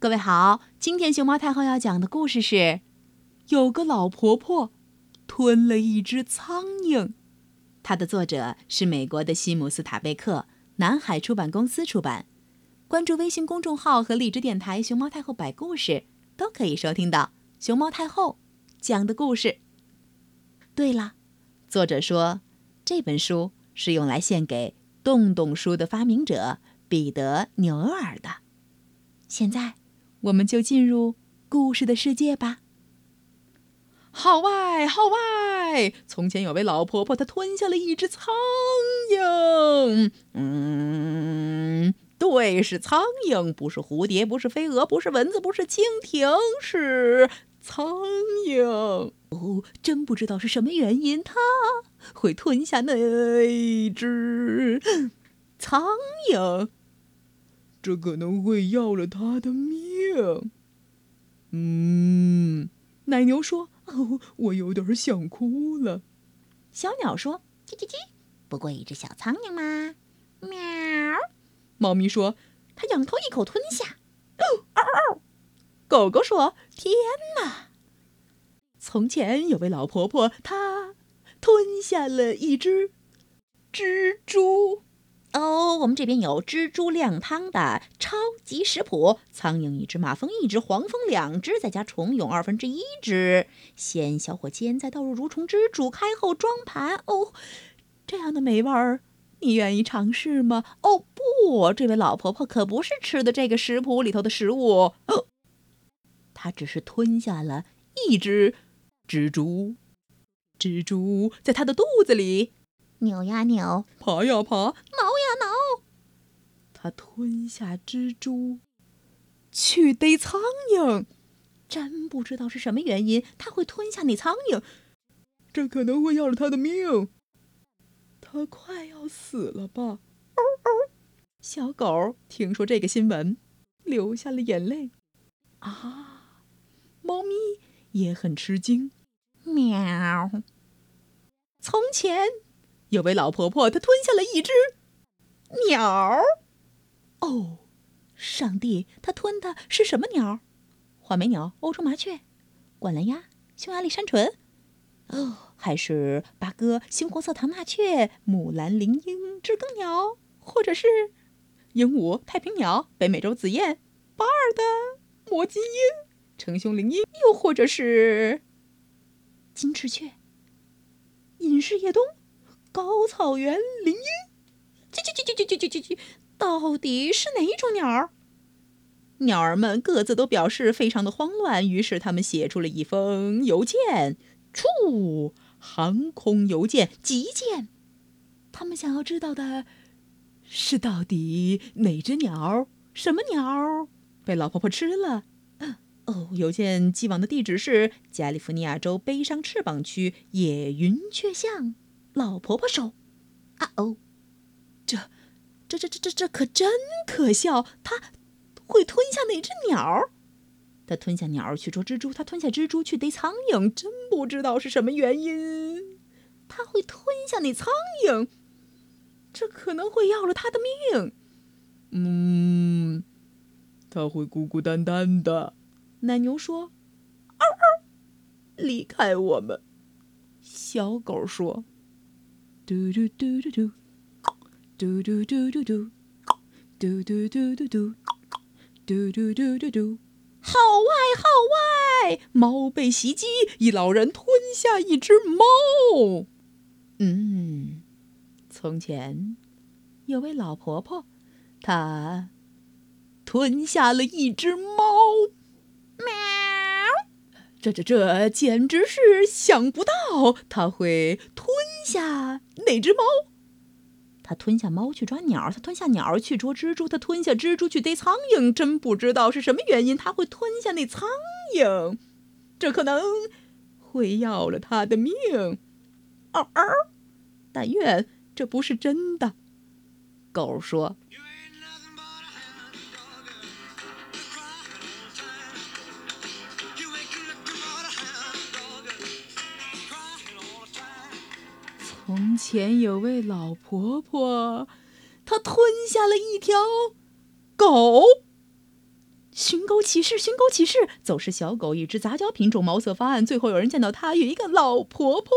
各位好，今天熊猫太后要讲的故事是：有个老婆婆吞了一只苍蝇。它的作者是美国的西姆斯塔贝克，南海出版公司出版。关注微信公众号和荔枝电台“熊猫太后摆故事”，都可以收听到熊猫太后讲的故事。对了，作者说这本书是用来献给洞洞书的发明者彼得·纽尔的。现在。我们就进入故事的世界吧。号外号外！从前有位老婆婆，她吞下了一只苍蝇。嗯，对，是苍蝇，不是蝴蝶，不是飞蛾，不是蚊子，不是蜻蜓，是苍蝇。哦，真不知道是什么原因，它会吞下那只苍蝇。这可能会要了他的命。嗯，奶牛说：“哦，我有点想哭了。”小鸟说：“叽叽叽，不过一只小苍蝇嘛。”喵。猫咪说：“它仰头一口吞下。”哦嗷嗷。狗狗说：“天哪！”从前有位老婆婆，她吞下了一只蜘蛛。哦，我们这边有蜘蛛靓汤的超级食谱：苍蝇一只，马蜂一只，黄蜂两只，再加虫蛹二分之一只。先小火煎，再倒入蠕虫汁，煮开后装盘。哦，这样的美味儿，你愿意尝试吗？哦不，这位老婆婆可不是吃的这个食谱里头的食物。哦，她只是吞下了一只蜘蛛。蜘蛛在她的肚子里。扭呀扭，爬呀爬，挠呀挠。他吞下蜘蛛，去逮苍蝇。真不知道是什么原因，他会吞下那苍蝇。这可能会要了他的命。他快要死了吧？哦哦。小狗听说这个新闻，流下了眼泪。啊，猫咪也很吃惊。喵。从前。有位老婆婆，她吞下了一只鸟。哦，上帝，她吞的是什么鸟？画眉鸟、欧洲麻雀、管蓝鸭、匈牙利山鹑？哦，还是八哥、猩红色唐麻雀、木兰铃鹰、知更鸟，或者是鹦鹉、太平鸟、北美洲紫燕、巴尔的摩金鹰、橙胸铃鹰，又或者是金翅雀、隐士夜冬？高草原林鹰，叽叽叽叽叽叽叽叽，到底是哪一种鸟儿？鸟儿们各自都表示非常的慌乱，于是他们写出了一封邮件，处航空邮件急件。他们想要知道的是，到底哪只鸟、什么鸟被老婆婆吃了？哦，邮件寄往的地址是加利福尼亚州悲伤翅膀区野云雀巷。老婆婆手：“啊哦，这、这、这、这、这可真可笑！它会吞下哪只鸟？它吞下鸟去捉蜘蛛，它吞下蜘蛛去逮苍蝇。真不知道是什么原因，它会吞下那苍蝇。这可能会要了它的命。嗯，它会孤孤单单的。”奶牛说：“嗷嗷，离开我们。”小狗说。嘟嘟嘟嘟嘟，嘟嘟嘟嘟嘟，嘟嘟嘟嘟嘟，嘟嘟嘟嘟嘟。号外号外！猫被袭击，一老人吞下一只猫。嗯，从前有位老婆婆，她吞下了一只猫。喵这这这简直是想不到，她会吞下那只猫？他吞下猫去抓鸟，他吞下鸟去捉蜘蛛，他吞下蜘蛛去逮苍蝇。真不知道是什么原因，他会吞下那苍蝇。这可能会要了他的命。嗷嗷！但愿这不是真的。狗说。从前有位老婆婆，她吞下了一条狗。寻狗启事，寻狗启事！走失小狗一只杂交品种，毛色发暗。最后有人见到它与一个老婆婆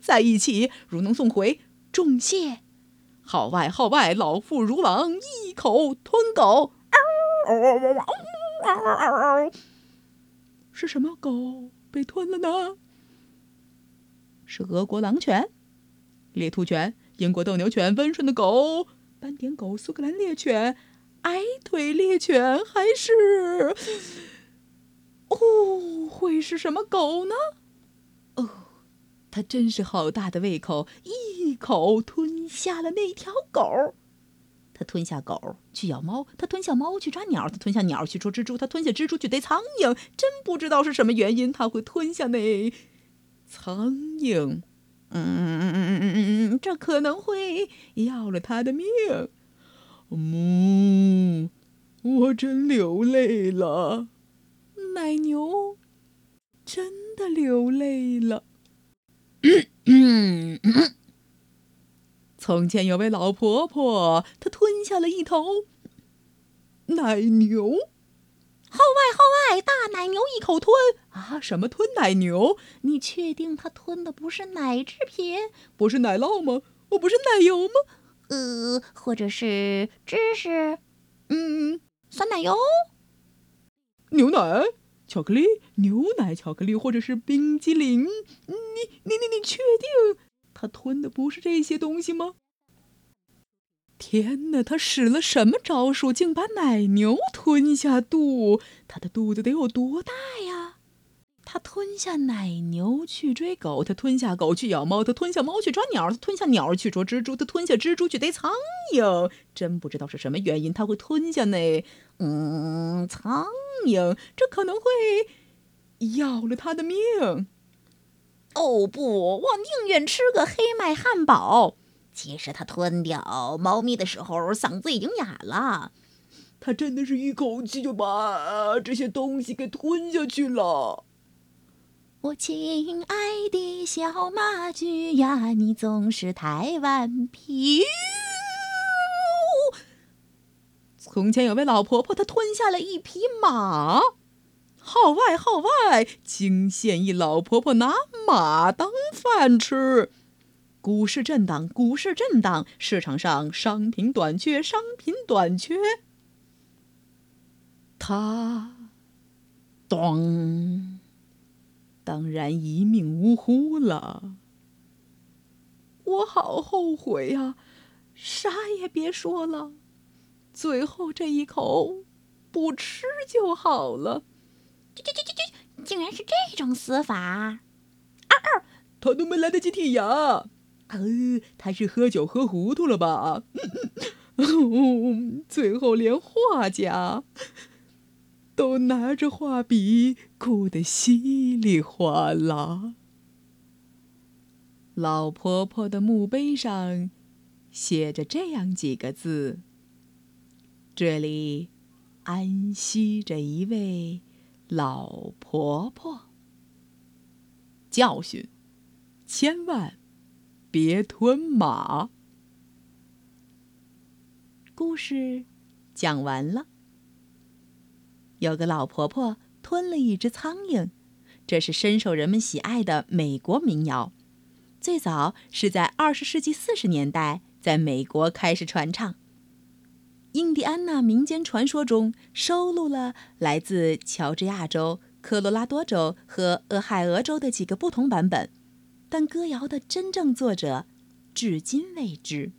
在一起，如能送回，重谢。号外号外，老妇如狼，一口吞狗。是什么狗被吞了呢？是俄国狼犬、猎兔犬、英国斗牛犬、温顺的狗、斑点狗、苏格兰猎犬。矮腿猎犬还是哦？会是什么狗呢？哦，它真是好大的胃口，一口吞下了那条狗。它吞下狗去咬猫，它吞下猫去抓鸟，它吞下鸟去捉蜘蛛，它吞下蜘蛛去逮苍蝇。真不知道是什么原因，它会吞下那苍蝇。嗯嗯嗯嗯，这可能会要了他的命。嗯，我真流泪了。奶牛真的流泪了。从前有位老婆婆，她吞下了一头奶牛。号外号外，大奶牛一口吞啊！什么吞奶牛？你确定它吞的不是奶制品？不是奶酪吗？我不是奶油吗？呃，或者是芝士，嗯，酸奶油，牛奶，巧克力，牛奶，巧克力，或者是冰激凌。你你你你确定他吞的不是这些东西吗？天哪，他使了什么招数，竟把奶牛吞下肚？他的肚子得有多大呀？他吞下奶牛去追狗，他吞下狗去咬猫，他吞下猫去抓鸟，他吞下鸟去捉蜘蛛，他吞下蜘蛛去逮苍蝇。真不知道是什么原因，他会吞下那嗯苍蝇，这可能会要了他的命。哦不，我宁愿吃个黑麦汉堡。其实他吞掉猫咪的时候，嗓子已经哑了。他真的是一口气就把这些东西给吞下去了。我亲爱的小马驹呀，你总是太顽皮。从前有位老婆婆，她吞下了一匹马。号外号外，惊现一老婆婆拿马当饭吃。股市震荡，股市震荡，市场上商品短缺，商品短缺。他，咚。当然一命呜呼了。我好后悔呀，啥也别说了，最后这一口不吃就好了。这这这这这，竟然是这种死法！啊啊，他都没来得及剔牙。呃，他是喝酒喝糊涂了吧？最后连画家。都拿着画笔，哭得稀里哗啦。老婆婆的墓碑上写着这样几个字：“这里安息着一位老婆婆。”教训：千万别吞马。故事讲完了。有个老婆婆吞了一只苍蝇，这是深受人们喜爱的美国民谣。最早是在二十世纪四十年代在美国开始传唱。印第安纳民间传说中收录了来自乔治亚州、科罗拉多州和俄亥俄州的几个不同版本，但歌谣的真正作者至今未知。